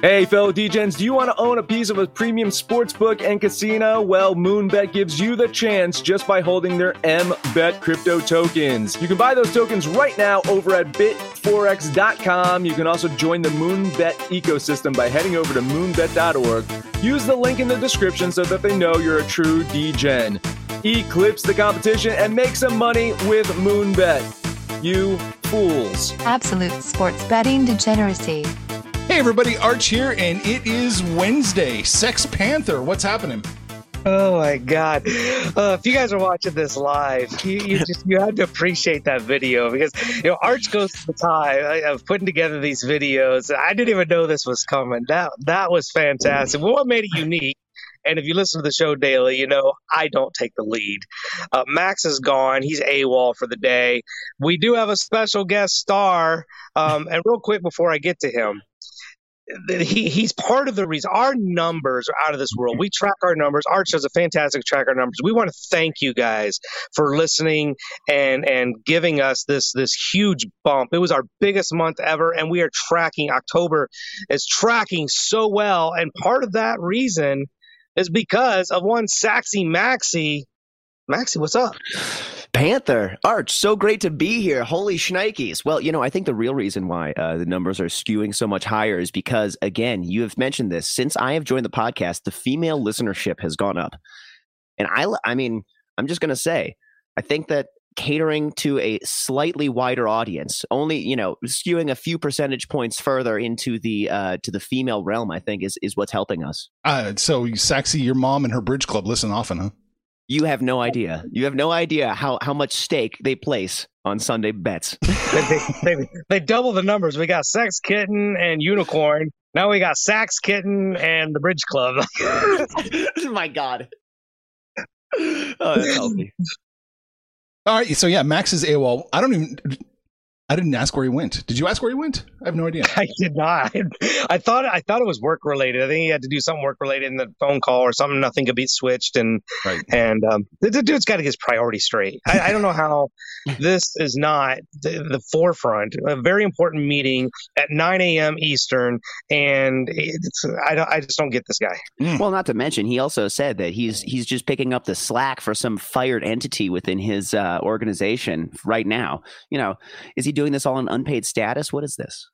Hey, fellow DJs, do you want to own a piece of a premium sportsbook and casino? Well, Moonbet gives you the chance just by holding their MBET crypto tokens. You can buy those tokens right now over at bitforex.com. You can also join the Moonbet ecosystem by heading over to moonbet.org. Use the link in the description so that they know you're a true degen. Eclipse the competition and make some money with Moonbet. You fools. Absolute sports betting degeneracy. Hey everybody, Arch here, and it is Wednesday. Sex Panther, what's happening? Oh my god! Uh, if you guys are watching this live, you, you just you had to appreciate that video because you know Arch goes to the time of putting together these videos. I didn't even know this was coming. That that was fantastic. Well, What made it unique? And if you listen to the show daily, you know I don't take the lead. Uh, Max is gone; he's AWOL for the day. We do have a special guest star. Um, and real quick before I get to him, he he's part of the reason our numbers are out of this world. Mm-hmm. We track our numbers. Arch does a fantastic track our numbers. We want to thank you guys for listening and and giving us this this huge bump. It was our biggest month ever, and we are tracking October is tracking so well. And part of that reason is because of one Saxy Maxy. Maxy, what's up? Panther, Arch, so great to be here. Holy shnikes. Well, you know, I think the real reason why uh, the numbers are skewing so much higher is because, again, you have mentioned this. Since I have joined the podcast, the female listenership has gone up. And I, I mean, I'm just going to say, I think that catering to a slightly wider audience, only, you know, skewing a few percentage points further into the uh, to the female realm, I think is is what's helping us. Uh, so, sexy your mom and her bridge club listen often, huh? You have no idea. You have no idea how, how much stake they place on Sunday bets. they, they, they, double the numbers. We got Sex Kitten and Unicorn. Now we got Sax Kitten and the Bridge Club. My God. Oh, that's healthy. All right. So, yeah, Max is AWOL. I don't even. I didn't ask where he went. Did you ask where he went? I have no idea. I did not. I thought I thought it was work related. I think he had to do something work related in the phone call or something. Nothing could be switched, and right. and um, the, the, dude's got to get his priorities straight. I, I, don't know how this is not the, the, forefront. A very important meeting at 9 a.m. Eastern, and I don't. I just don't get this guy. Mm. Well, not to mention, he also said that he's he's just picking up the slack for some fired entity within his uh, organization right now. You know, is he doing this all in unpaid status? What is this?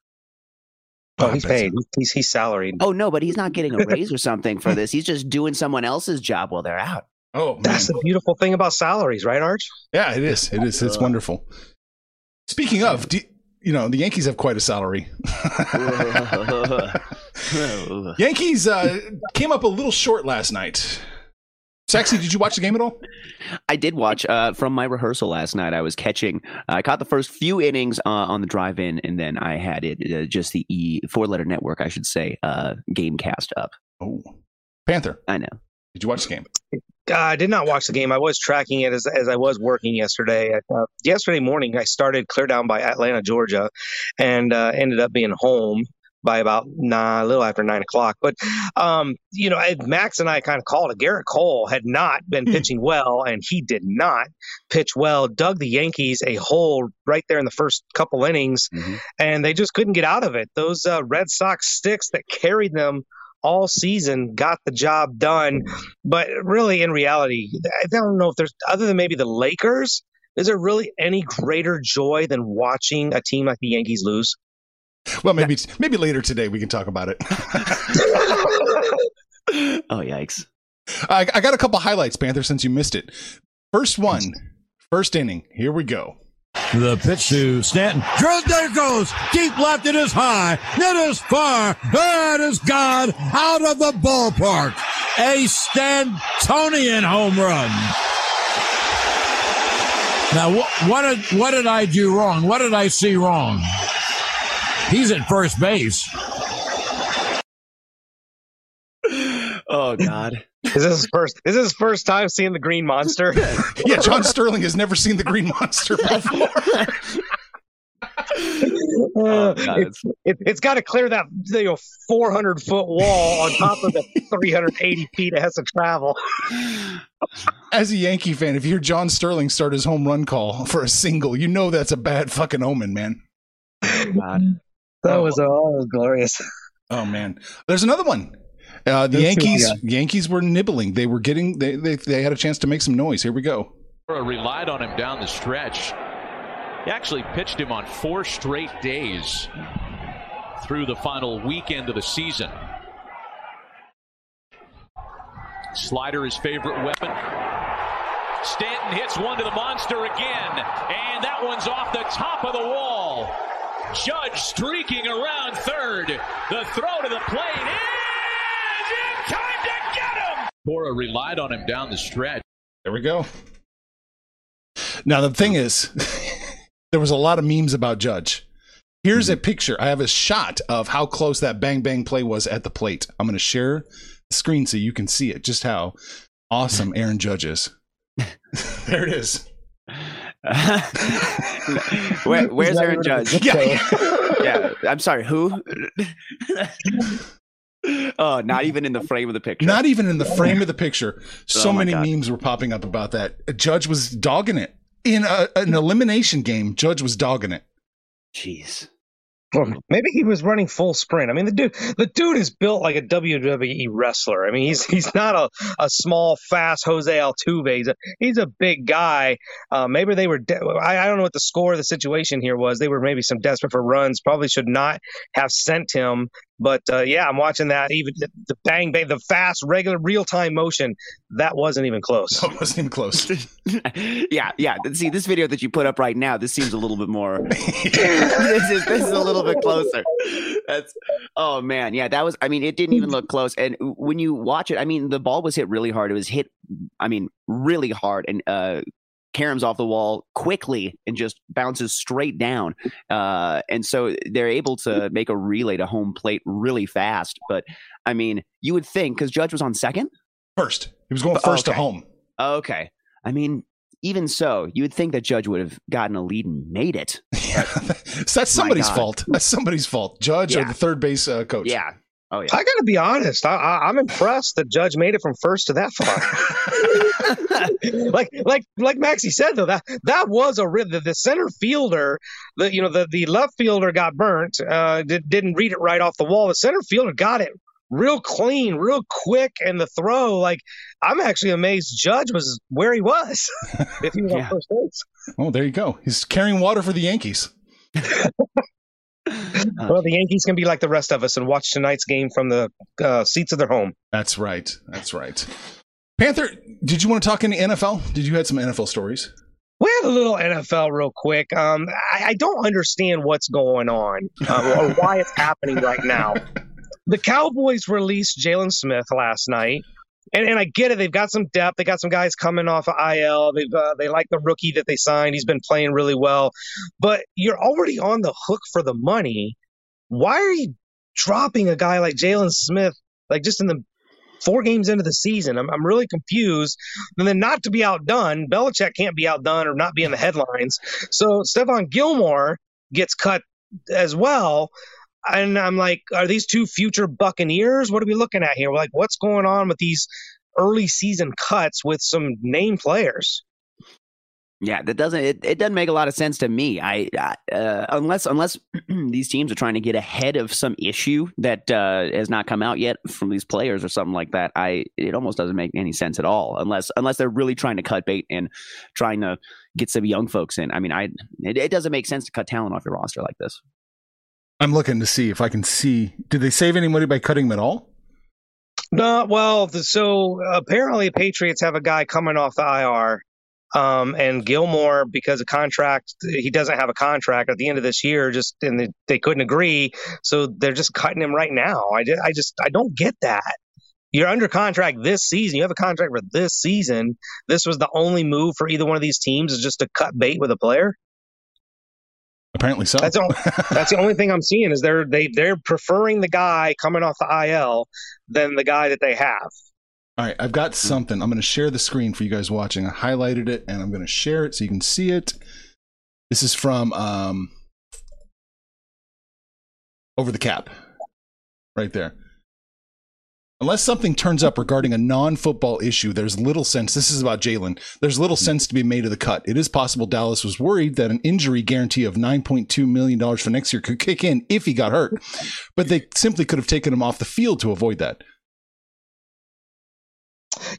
Oh, he's paid. He's he's salaried. Oh no, but he's not getting a raise or something for this. He's just doing someone else's job while they're out. Oh, man. that's the beautiful thing about salaries, right, Arch? Yeah, it is. It is. It's wonderful. Speaking of, do, you know, the Yankees have quite a salary. Yankees uh, came up a little short last night. Sexy, did you watch the game at all? I did watch uh, from my rehearsal last night. I was catching. Uh, I caught the first few innings uh, on the drive-in, and then I had it uh, just the E four-letter network, I should say, uh, game cast up. Oh, Panther. I know. Did you watch the game? Uh, I did not watch the game. I was tracking it as, as I was working yesterday. yesterday morning, I started clear down by Atlanta, Georgia, and ended up being home by about nah, a little after nine o'clock. But um, you know, Max and I kind of called it. Gerrit Cole had not been hmm. pitching well, and he did not pitch well. Dug the Yankees a hole right there in the first couple innings, mm-hmm. and they just couldn't get out of it. Those uh, Red Sox sticks that carried them all season got the job done. But really, in reality, I don't know if there's other than maybe the Lakers. Is there really any greater joy than watching a team like the Yankees lose? Well, maybe maybe later today we can talk about it. oh yikes! I, I, got a couple highlights, Panther, since you missed it. First one, first inning. Here we go. The pitch to Stanton. There goes. Deep left. It is high. It is far. It is gone out of the ballpark. A Stantonian home run. Now, what, what did what did I do wrong? What did I see wrong? He's at first base. Oh God. Is this his first? Is this his first time seeing the Green Monster? yeah, John Sterling has never seen the Green Monster before. Uh, oh, God, it's, it, has got to clear that you know 400 foot wall on top of the 380 feet it has to travel. As a Yankee fan, if you hear John Sterling start his home run call for a single, you know that's a bad fucking omen, man. Oh, God. That was, oh, that was glorious. Oh man, there's another one. Uh, the Let's we Yankees. Yankees were nibbling. They were getting they, they they had a chance to make some noise. Here we go. relied on him down the stretch. He actually pitched him on four straight days through the final weekend of the season. Slider, his favorite weapon. Stanton hits one to the monster again, and that one's off the top of the wall. Judge streaking around third. The throw to the plate is in time to get him. Cora relied on him down the stretch. There we go. Now the thing is, there was a lot of memes about Judge. Here's a mm-hmm. picture. I have a shot of how close that bang bang play was at the plate. I'm going to share the screen so you can see it. Just how awesome Aaron Judge is. there it is. Where, where's Aaron Judge? Yeah. yeah, I'm sorry. Who? oh, not even in the frame of the picture. Not even in the frame of the picture. Oh so Oh many God. memes were popping up about that. Judge was dogging it in a, an elimination game. Judge was dogging it. Jeez. Maybe he was running full sprint. I mean, the dude, the dude is built like a WWE wrestler. I mean, he's he's not a, a small, fast Jose Altuve. He's a he's a big guy. Uh, maybe they were. De- I, I don't know what the score of the situation here was. They were maybe some desperate for runs. Probably should not have sent him. But uh, yeah, I'm watching that. Even the, the bang bang, the fast, regular, real time motion. That wasn't even close. It wasn't even close. yeah, yeah. See, this video that you put up right now, this seems a little bit more. this is this is a little bit closer. That's oh man, yeah. That was. I mean, it didn't even look close. And when you watch it, I mean, the ball was hit really hard. It was hit. I mean, really hard. And uh, caroms off the wall quickly and just bounces straight down. Uh, and so they're able to make a relay to home plate really fast. But I mean, you would think because Judge was on second. First, he was going first to home. Okay. I mean, even so, you would think that Judge would have gotten a lead and made it. Yeah, so that's somebody's fault. That's somebody's fault. Judge or the third base uh, coach. Yeah. Oh yeah. I got to be honest. I, I, I'm impressed that Judge made it from first to that far. like like like Maxie said though that that was a real the, the center fielder the you know the the left fielder got burnt uh did, didn't read it right off the wall the center fielder got it real clean real quick and the throw like I'm actually amazed Judge was where he was if he was Yeah. on first base Oh, there you go. He's carrying water for the Yankees. well the Yankees can be like the rest of us and watch tonight's game from the uh, seats of their home That's right. That's right. Panther, did you want to talk any NFL? Did you had some NFL stories? We had a little NFL real quick. Um, I, I don't understand what's going on uh, or why it's happening right now. The Cowboys released Jaylon Smith last night, and, and I get it. They've got some depth. They got some guys coming off of IL. They've uh, they like the rookie that they signed. He's been playing really well, but you're already on the hook for the money. Why are you dropping a guy like Jaylon Smith, like just in the four games into the season? I'm, I'm really confused. And then not to be outdone, Belichick can't be outdone or not be in the headlines. So Stephon Gilmore gets cut as well. And I'm like, are these two future Buccaneers? What are we looking at here? We're like, what's going on with these early season cuts with some name players? Yeah, that doesn't it, it doesn't make a lot of sense to me. I, I uh, unless unless these teams are trying to get ahead of some issue that uh, has not come out yet from these players or something like that. I it almost doesn't make any sense at all unless unless they're really trying to cut bait and trying to get some young folks in. I mean, I it, it doesn't make sense to cut talent off your roster like this. I'm looking to see if I can see. Did they save any money by cutting them at all? No, well, so apparently Patriots have a guy coming off the IR. Um, and Gilmore, because of contract, he doesn't have a contract at the end of this year. Just and they, they couldn't agree, so they're just cutting him right now. I just, I just, I don't get that. You're under contract this season. You have a contract for this season. This was the only move for either one of these teams is just to cut bait with a player. Apparently so. That's all. That's the only thing I'm seeing is they're they they're preferring the guy coming off the IL than the guy that they have. All right, I've got something. I'm going to share the screen for you guys watching. I highlighted it and I'm going to share it so you can see it. This is from um, Over the Cap, right there. Unless something turns up regarding a non football issue, there's little sense. This is about Jaylon. There's little mm. sense to be made of the cut. It is possible Dallas was worried that an injury guarantee of $9.2 million for next year could kick in if he got hurt, but they simply could have taken him off the field to avoid that.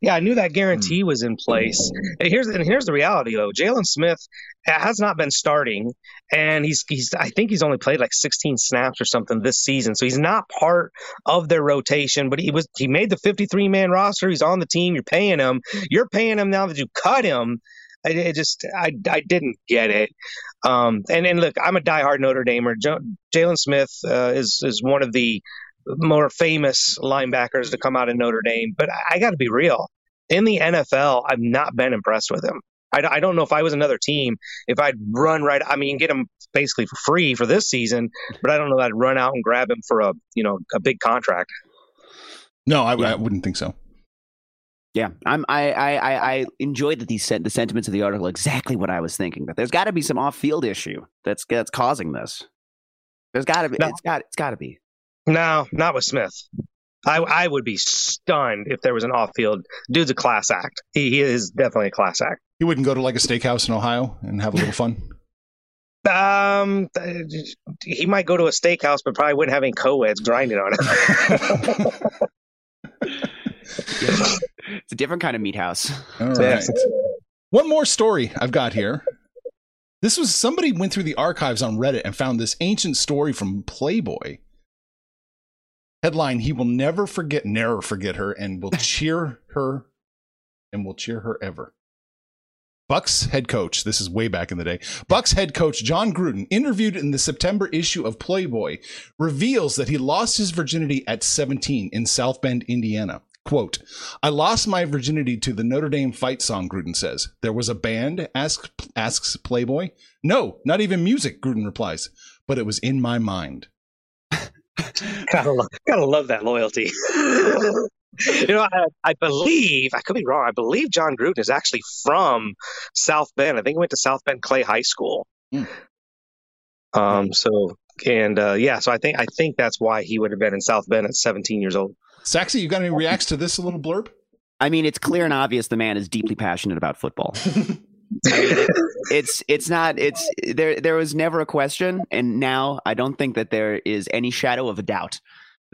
Yeah, I knew that guarantee was in place. And here's and here's the reality though. Jaylon Smith has not been starting, and he's he's I think he's only played like 16 snaps or something this season, so he's not part of their rotation. But he was he made the 53 man roster. He's on the team. You're paying him. You're paying him now that you cut him. I, it just I I didn't get it. Um, and and look, I'm a diehard Notre Damer. Jalen Smith uh, is is one of the more famous linebackers to come out of Notre Dame. But I, I got to be real. In the NFL, I've not been impressed with him. I, I, don't know if I was another team, if I'd run right. I mean, get him basically for free for this season, but I don't know that I'd run out and grab him for a you know a big contract. No, I, yeah. I wouldn't think so. Yeah, I'm. I I I enjoyed that these the sentiments of the article exactly what I was thinking. That there's got to be some off field issue that's that's causing this. There's got to be. No. It's got. It's got to be. No, not with Smith. I, I would be stunned if there was an off field. Dude's a class act. He, he is definitely a class act. He wouldn't go to like a steakhouse in Ohio and have a little fun. Um, he might go to a steakhouse, but probably wouldn't have any co-eds grinding on it. it's a different kind of meat house. All right. One more story I've got here. This was somebody went through the archives on Reddit and found this ancient story from Playboy Headline: He will never forget, never forget her, and will cheer her, and will cheer her ever. Bucks head coach, this is way back in the day. Bucks head coach Jon Gruden, interviewed in the September issue of Playboy, reveals that he lost his virginity at 17 in South Bend, Indiana. Quote, I lost my virginity to the Notre Dame fight song, Gruden says. There was a band, asks, asks Playboy. No, not even music, Gruden replies, but it was in my mind. gotta, love, gotta love that loyalty. you know, I, I, believe I could be wrong. I believe Jon Gruden is actually from South Bend. I think he went to South Bend Clay High School. Mm. Um. So and uh, yeah, so I think I think that's why he would have been in South Bend at 17 years old. Saxy, you got any reacts to this little blurb? I mean, it's clear and obvious the man is deeply passionate about football. It's it's not it's there there was never a question and now I don't think that there is any shadow of a doubt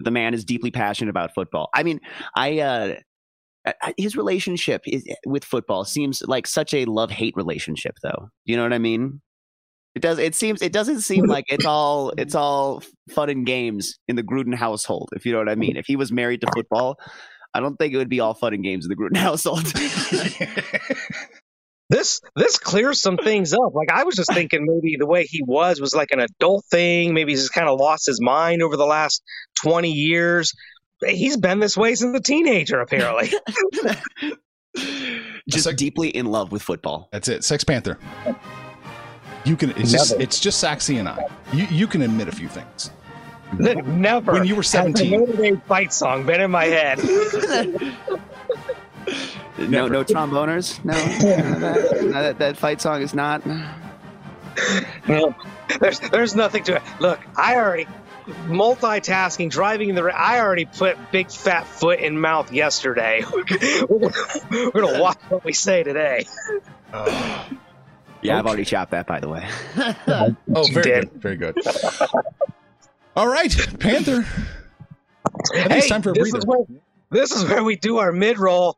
the man is deeply passionate about football. I mean, I uh his relationship is, with football seems like such a love-hate relationship though. You know what I mean? It does it seems it doesn't seem like it's all it's all fun and games in the Gruden household, if you know what I mean. If he was married to football, I don't think it would be all fun and games in the Gruden household this this clears some things up. Like I was just thinking maybe the way he was was like an adult thing. Maybe he's just kind of lost his mind over the last twenty years. He's been this way since a teenager, apparently. just Sex- deeply in love with football. That's it. Sex Panther. You can. It's just. It's just Saxy and I. You you can admit a few things. Never. When you were seventeen, the fight song been in my head. no, no tromboners. No, that, that, that fight song is not. No, there's there's nothing to it. Look, I already multitasking, driving in the. I already put big fat foot in mouth yesterday. we're, gonna watch what we say today. Uh, yeah, okay. I've already chopped that, by the way. oh, very good, very good. All right, Panther. hey, it's time for a this breather. Is where, this is where we do our mid roll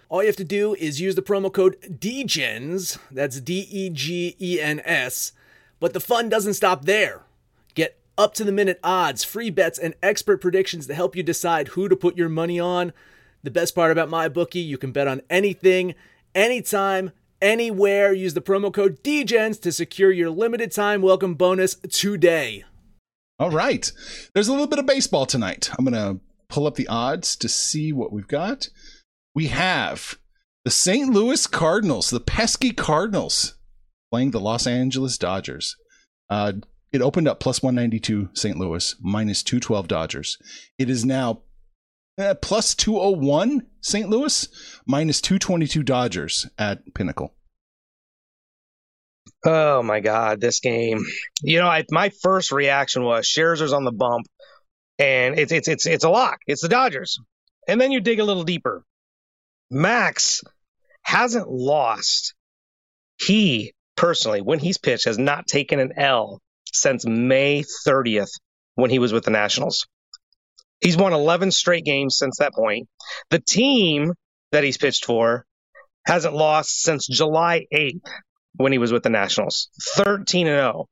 All you have to do is use the promo code DEGENS, that's D E G E N S. But the fun doesn't stop there. Get up to the minute odds, free bets, and expert predictions to help you decide who to put your money on. The best part about my bookie, you can bet on anything, anytime, anywhere. Use the promo code DEGENS to secure your limited time welcome bonus today. All right. There's a little bit of baseball tonight. I'm going to pull up the odds to see what we've got. We have the St. Louis Cardinals, the pesky Cardinals, playing the Los Angeles Dodgers. Uh, it opened up plus 192 St. Louis, minus 212 Dodgers. It is now uh, plus 201 St. Louis, minus 222 Dodgers at Pinnacle. Oh my God, this game. You know, I, my first reaction was Scherzer's on the bump, and it's it's it's it's a lock. It's the Dodgers, and then you dig a little deeper. Max hasn't lost. He personally, when he's pitched, has not taken an L since May 30th when he was with the Nationals. He's won 11 straight games since that point. The team that he's pitched for hasn't lost since July 8th when he was with the Nationals. 13 and 0.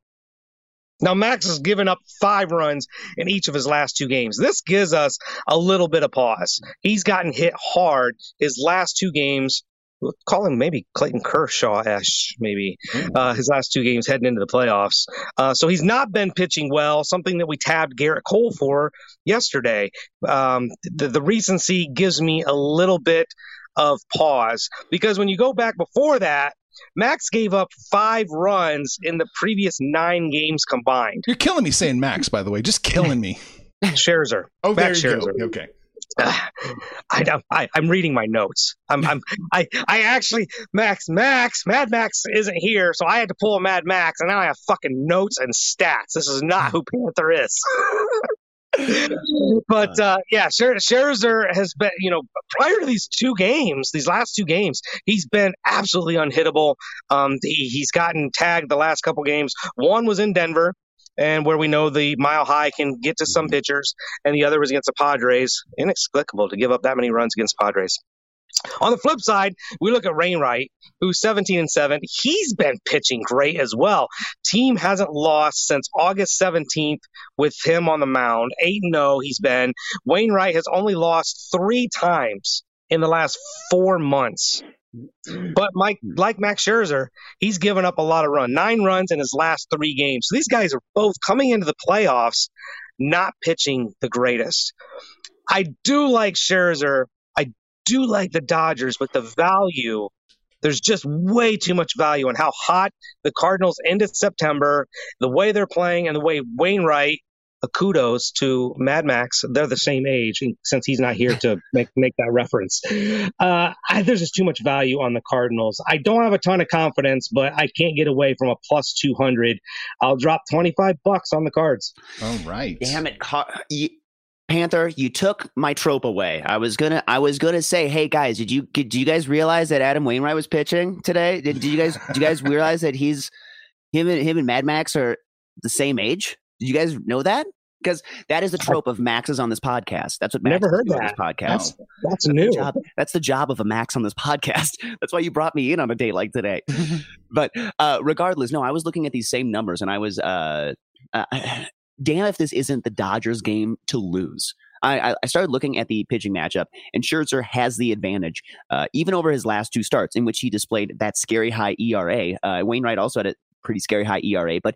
Now, Max has given up five runs in each of his last two games. This gives us a little bit of pause. He's gotten hit hard his last two games. We'll call him maybe Clayton Kershaw esh, maybe uh, his last two games heading into the playoffs. Uh, so he's not been pitching well, something that we tabbed Gerrit Cole for yesterday. Um, the, the recency gives me a little bit of pause because when you go back before that, Max gave up five runs in the previous nine games combined. You're killing me saying Max, by the way. Just killing me. Scherzer. Oh, there Max you Scherzer. go. Okay. I, I, I'm reading my notes. I'm, I'm, I, I actually, Max, Max, Mad Max isn't here, so I had to pull a Mad Max, and now I have fucking notes and stats. This is not who Panther is. but uh, yeah, Scher- Scherzer has been, you know, prior to these two games, these last two games, he's been absolutely unhittable. Um, he, he's gotten tagged the last couple games. One was in Denver, and where we know the mile high can get to some pitchers, and the other was against the Padres. Inexplicable to give up that many runs against Padres. On the flip side, we look at Wainwright, who's 17 and 7. He's been pitching great as well. Team hasn't lost since August 17th with him on the mound. 8 and 0 he's been. Wainwright has only lost 3 times in the last 4 months. But Mike, like Max Scherzer, he's given up a lot of run, nine runs in his last three games. So these guys are both coming into the playoffs, not pitching the greatest. I do like Scherzer. I do like the Dodgers, but the value, there's just way too much value on how hot the Cardinals ended September, the way they're playing, and the way Wainwright. uh, Kudos to Mad Max. They're the same age, and since he's not here to make make that reference. Uh, I, there's just too much value on the Cardinals. I don't have a ton of confidence, but I can't get away from a plus 200. I'll drop 25 bucks on the cards. All right. Damn it, Car- you, Panther! You took my trope away. I was gonna, I was gonna say, hey guys, did you, did you guys realize that Adam Wainwright was pitching today? Did, did you guys, did you guys realize that he's him and him and Mad Max are the same age? Did you guys know that? Because that is the trope of Maxes on this podcast. That's what Max Never heard do on that. this podcast. That's, that's the new. job. That's the job of a Max on this podcast. That's why you brought me in on a day like today. but uh, regardless, no, I was looking at these same numbers and I was, uh, uh, damn if this isn't the Dodgers game to lose. I, I- started looking at the pitching matchup, and Scherzer has the advantage, uh, even over his last two starts, in which he displayed that scary high ERA. Uh, Wainwright also had a pretty scary high ERA, but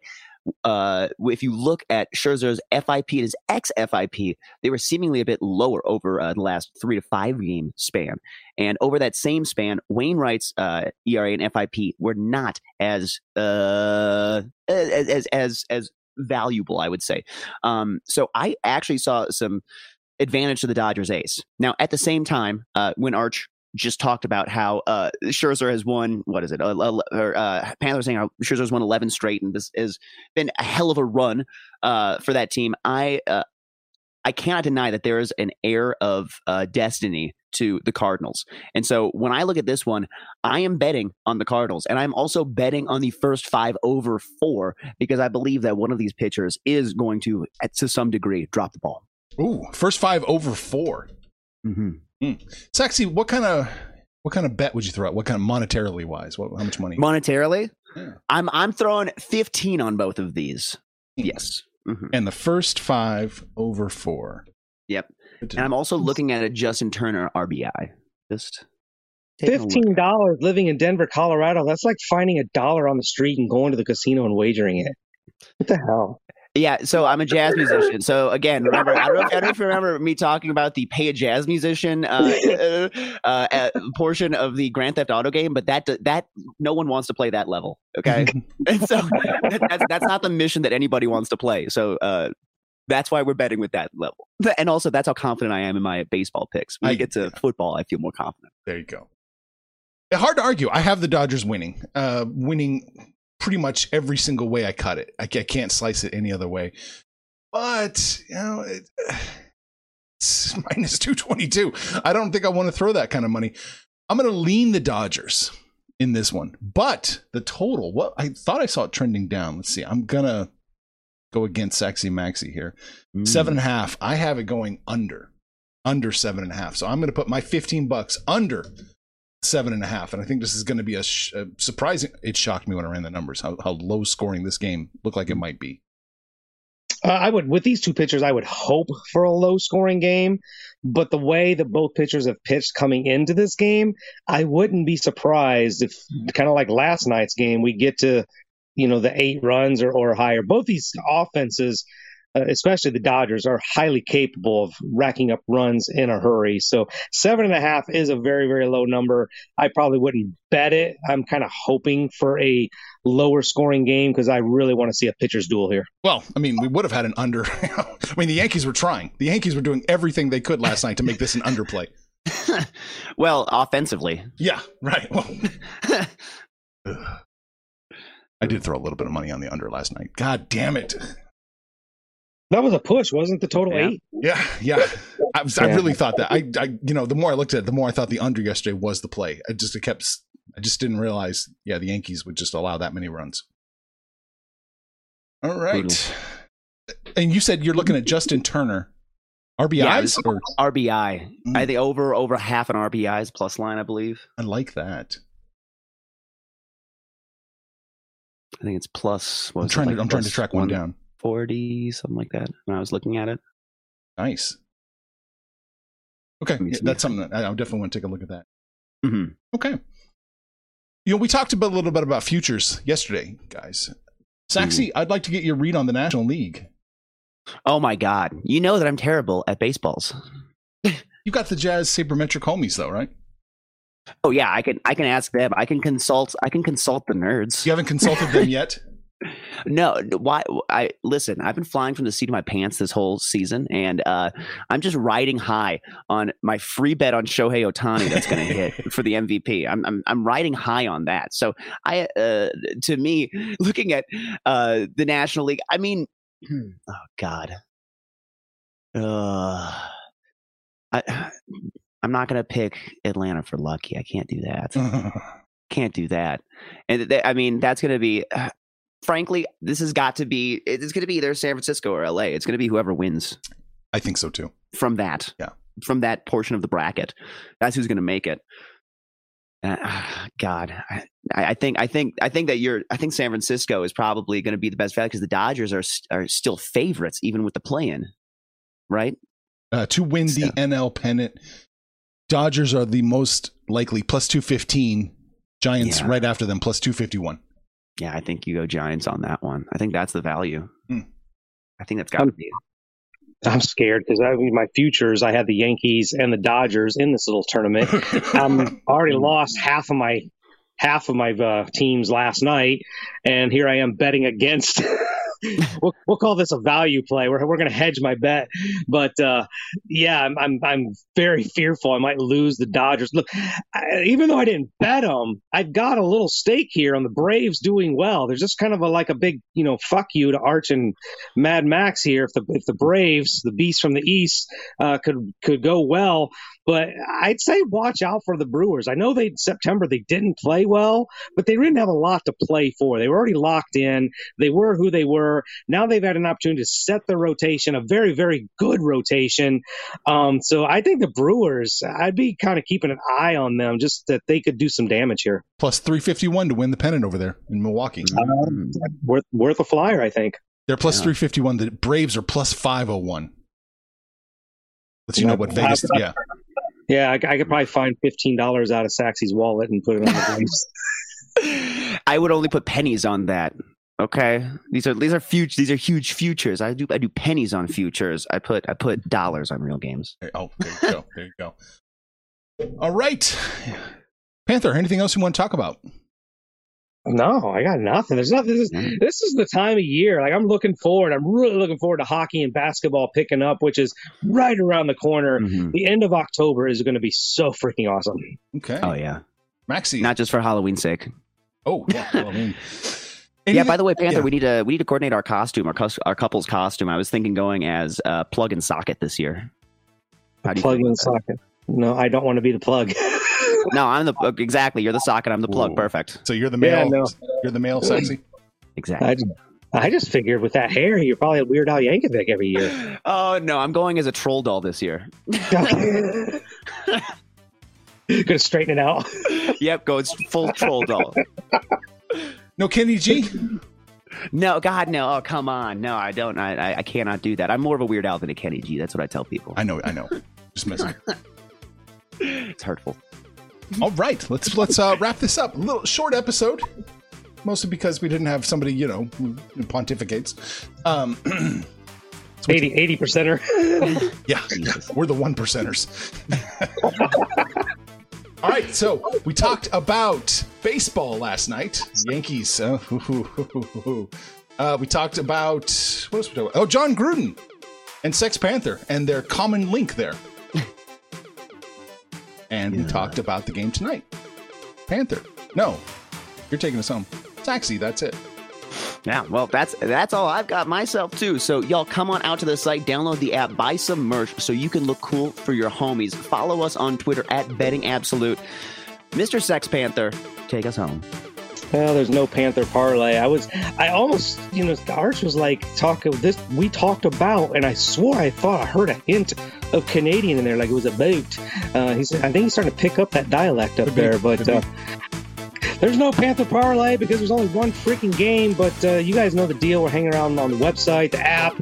uh, if you look at Scherzer's FIP and his xFIP, they were seemingly a bit lower over uh, the last three to five game span. And over that same span, Wainwright's uh, ERA and FIP were not as uh, as as as, as valuable, I would say. Um, so I actually saw some advantage to the Dodgers ace. Now, at the same time, uh, when Arch just talked about how uh, Scherzer has won, what is it? Uh, or, uh, Panther saying how Scherzer's won 11 straight and this has been a hell of a run uh, for that team. I uh, I cannot deny that there is an air of uh, destiny to the Cardinals. And so when I look at this one, I am betting on the Cardinals, and I'm also betting on the first five over four because I believe that one of these pitchers is going to, to some degree, drop the ball. Ooh, first five over 4 Mm-hmm. Mm. Sexy, what kind of what kind of bet would you throw out? What kind of monetarily wise? What, how much money? Monetarily, Yeah. I'm I'm throwing 15 on both of these. Yes. Mhm. And the first five over four. Yep. And I'm also looking at a Justin Turner RBI. Just taking a look. Fifteen dollars living in Denver, Colorado. That's like finding a dollar on the street and going to the casino and wagering it. What the hell? Yeah, so I'm a jazz musician. So again, remember, I don't know if, I don't know if you remember me talking about the pay a jazz musician uh, uh, uh, portion of the Grand Theft Auto game, but that that no one wants to play that level. Okay, and so that's that's not the mission that anybody wants to play. So uh, that's why we're betting with that level, and also that's how confident I am in my baseball picks. When I I- get to football, I feel more confident. There you go. Hard to argue. I have the Dodgers winning, uh, winning pretty much every single way I cut it. I, ca- can't slice it any other way. But you know, it, it's minus two twenty two. I don't think I want to throw that kind of money. I'm going to lean the Dodgers in this one, but the total. What I thought I saw it trending down. Let's see. I'm gonna go against Sexy Maxy here. Mm. Seven and a half. I have it going under, under seven and a half. So I'm going to put my 15 bucks under seven and a half. And I think this is going to be a, sh- a surprising. It shocked me when I ran the numbers how, how low scoring this game looked like it might be. Uh, I would with these two pitchers, I would hope for a low scoring game, but the way that both pitchers have pitched coming into this game, I wouldn't be surprised if kind of like last night's game, we get to you know the eight runs or, or higher. Both these offenses, Uh, especially the Dodgers, are highly capable of racking up runs in a hurry. So seven and a half is a very very low number. I probably wouldn't bet it. I'm kind of hoping for a lower scoring game because I really want to see a pitcher's duel here. Well, I mean, we would have had an under. I mean, the Yankees were trying. The Yankees were doing everything they could last night to make this an underplay. well, offensively, Yeah, right. Well. I did throw a little bit of money on the under last night. God damn it. That was a push, wasn't the total Yeah. eight? Yeah, yeah. I, was, I really thought that. I, I, you know, the more I looked at it, the more I thought the under yesterday was the play. I just, it kept. I just didn't realize. Yeah, the Yankees would just allow that many runs. All right. And you said you're looking at Justin Turner, RBIs, or RBI. Mm. I think over over half an RBIs plus line, I believe. I like that. I think it's plus. What I'm was it, trying like to. I'm trying to plus track one down. 140, something like that. When I was looking at it. Nice. Okay, yeah, that's something that I, definitely want to take a look at that. hmm Okay. You know, we talked about, a little bit about futures yesterday, guys. Saxy, I'd like to get your read on the National League. Oh my God! You know that I'm terrible at baseballs. You got the Jazz sabermetric homies, though, right? Oh yeah, I can I can ask them. I can consult. I can consult the nerds. You haven't consulted them yet. No, why? I listen. I've been flying from the seat of my pants this whole season, and uh, I'm just riding high on my free bet on Shohei Ohtani that's going to hit for the MVP. I'm, I'm I'm riding high on that. So I, uh, to me, looking at uh, the National League, I mean, oh God, uh, I I'm not going to pick Atlanta for lucky. I can't do that can't do that. And th- I mean, that's going to be, uh, frankly, this has got to be, it's going to be either San Francisco or LA. It's going to be whoever wins I think so too. from that, Yeah. from that portion of the bracket. That's who's going to make it. Uh, God, I, I think, I think, I think that you're, I think San Francisco is probably going to be the best value because the Dodgers are are still favorites even with the play-in, right? Uh, to win the NL pennant, Dodgers are the most likely plus 215. Giants Yeah. right after them plus 251. Yeah, I think you go Giants on that one. I think that's the value. Hmm. I think that's got to be. I'm scared because I mean my futures. I had the Yankees and the Dodgers in this little tournament. I'm already lost half of my half of my uh, teams last night, and here I am betting against we'll, we'll call this a value play. We're, we're going to hedge my bet, but uh, yeah, I'm, I'm I'm very fearful I might lose the Dodgers. Look, I, even though I didn't bet them, I've got a little stake here on the Braves doing well. There's just kind of a like a big you know fuck you to Arch and Mad Max here. If the if the Braves, the beast from the East, uh, could could go well, but I'd say watch out for the Brewers. I know they September they didn't play well, but they didn't have a lot to play for. They were already locked in. They were who they were. Now they've had an opportunity to set the rotation, a very very good rotation. Um, so I think the Brewers, I'd be kind of keeping an eye on them, just that they could do some damage here. Plus 351 to win the pennant over there in Milwaukee. Um, worth worth a flyer, I think. They're plus 351. The Braves are plus 501. Let's you know what Vegas. Yeah. Yeah, I, I could probably find fifteen dollars out of Saxy's wallet and put it on the Braves. I would only put pennies on that. Okay, these are these are huge. These are huge futures. I do I do pennies on futures. I put I put dollars on real games. Oh, there you go. there you go. All right, Panther. Anything else you want to talk about? No, I got nothing. There's nothing. This is, this is the time of year. Like I'm looking forward. I'm really looking forward to hockey and basketball picking up, which is right around the corner. Mhm. The end of October is going to be so freaking awesome. Okay, Oh yeah, Maxy. not just for Halloween's sake. oh, yeah. Halloween. Yeah. By the way, Panther, yeah. we need to we need to coordinate our costume, our cus- our couple's costume. I was thinking going as uh, plug and socket this year. How do Plug feel in that? socket. No, I don't want to be the plug. No, I'm the uh, exactly. You're the socket. I'm the plug. Ooh. Perfect. So you're the Yeah, male. no. You're the male sexy. Exactly. I just, I just figured with that hair, you're probably a Weird Al Yankovic every year. Oh no, I'm going as a troll doll this year. Gonna straighten it out. yep, go it's full troll doll. No Kenny G. No, God, no. Oh, come on. No, I don't. I, I, I cannot do that. I'm more of a Weird Al than a Kenny G. That's what I tell people. I know. I know. Just messing. It's hurtful. All right, let's let's uh, wrap this up. A little short episode, mostly because we didn't have somebody you know who pontificates. Um, 80 80 percenter. yeah, we're the one percenters. All right, so we talked about baseball last night. Yankees. Uh, uh, we talked about what else we talking about? Oh, Jon Gruden and Sex Panther and their common link there. And we talked about the game tonight. Panther. No, you're taking us home. Taxi. That's it. Yeah, well, that's that's all I've got myself too. So y'all come on out to the site, download the app, buy some merch so you can look cool for your homies. Follow us on Twitter at Betting Absolute. Mr. Sex Panther, take us home. Well, there's no Panther parlay. I was, I almost, you know, Arch was like talking this. We talked about, and I swore I thought I heard a hint of Canadian in there, like it was a boat. Uh, he's, I think he's starting to pick up that dialect up there, but. Uh, there's no Panther parlay because there's only one freaking game, but uh, you guys know the deal. We're hanging around on the website, the app,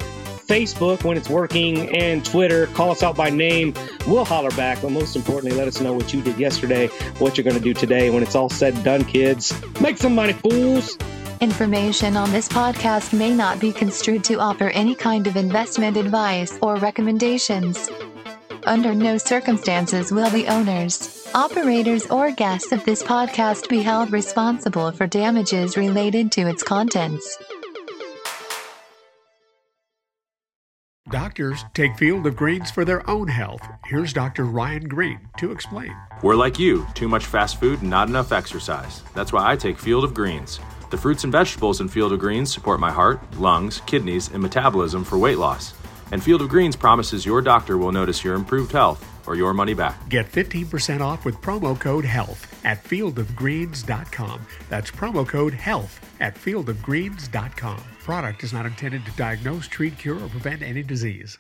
Facebook when it's working, and Twitter. Call us out by name. We'll holler back, but most importantly, let us know what you did yesterday, what you're going to do today. When it's all said and done, kids, make some money, fools. Information on this podcast may not be construed to offer any kind of investment advice or recommendations. Under no circumstances will the owners, operators, or guests of this podcast be held responsible for damages related to its contents. Doctors take Field of Greens for their own health. Here's Dr. Ryan Green to explain. We're like you, too much fast food and not enough exercise. That's why I take Field of Greens. The fruits and vegetables in Field of Greens support my heart, lungs, kidneys, and metabolism for weight loss. And Field of Greens promises your doctor will notice your improved health or your money back. Get 15% off with promo code HEALTH at fieldofgreens.com. That's promo code HEALTH at fieldofgreens.com. Product is not intended to diagnose, treat, cure, or prevent any disease.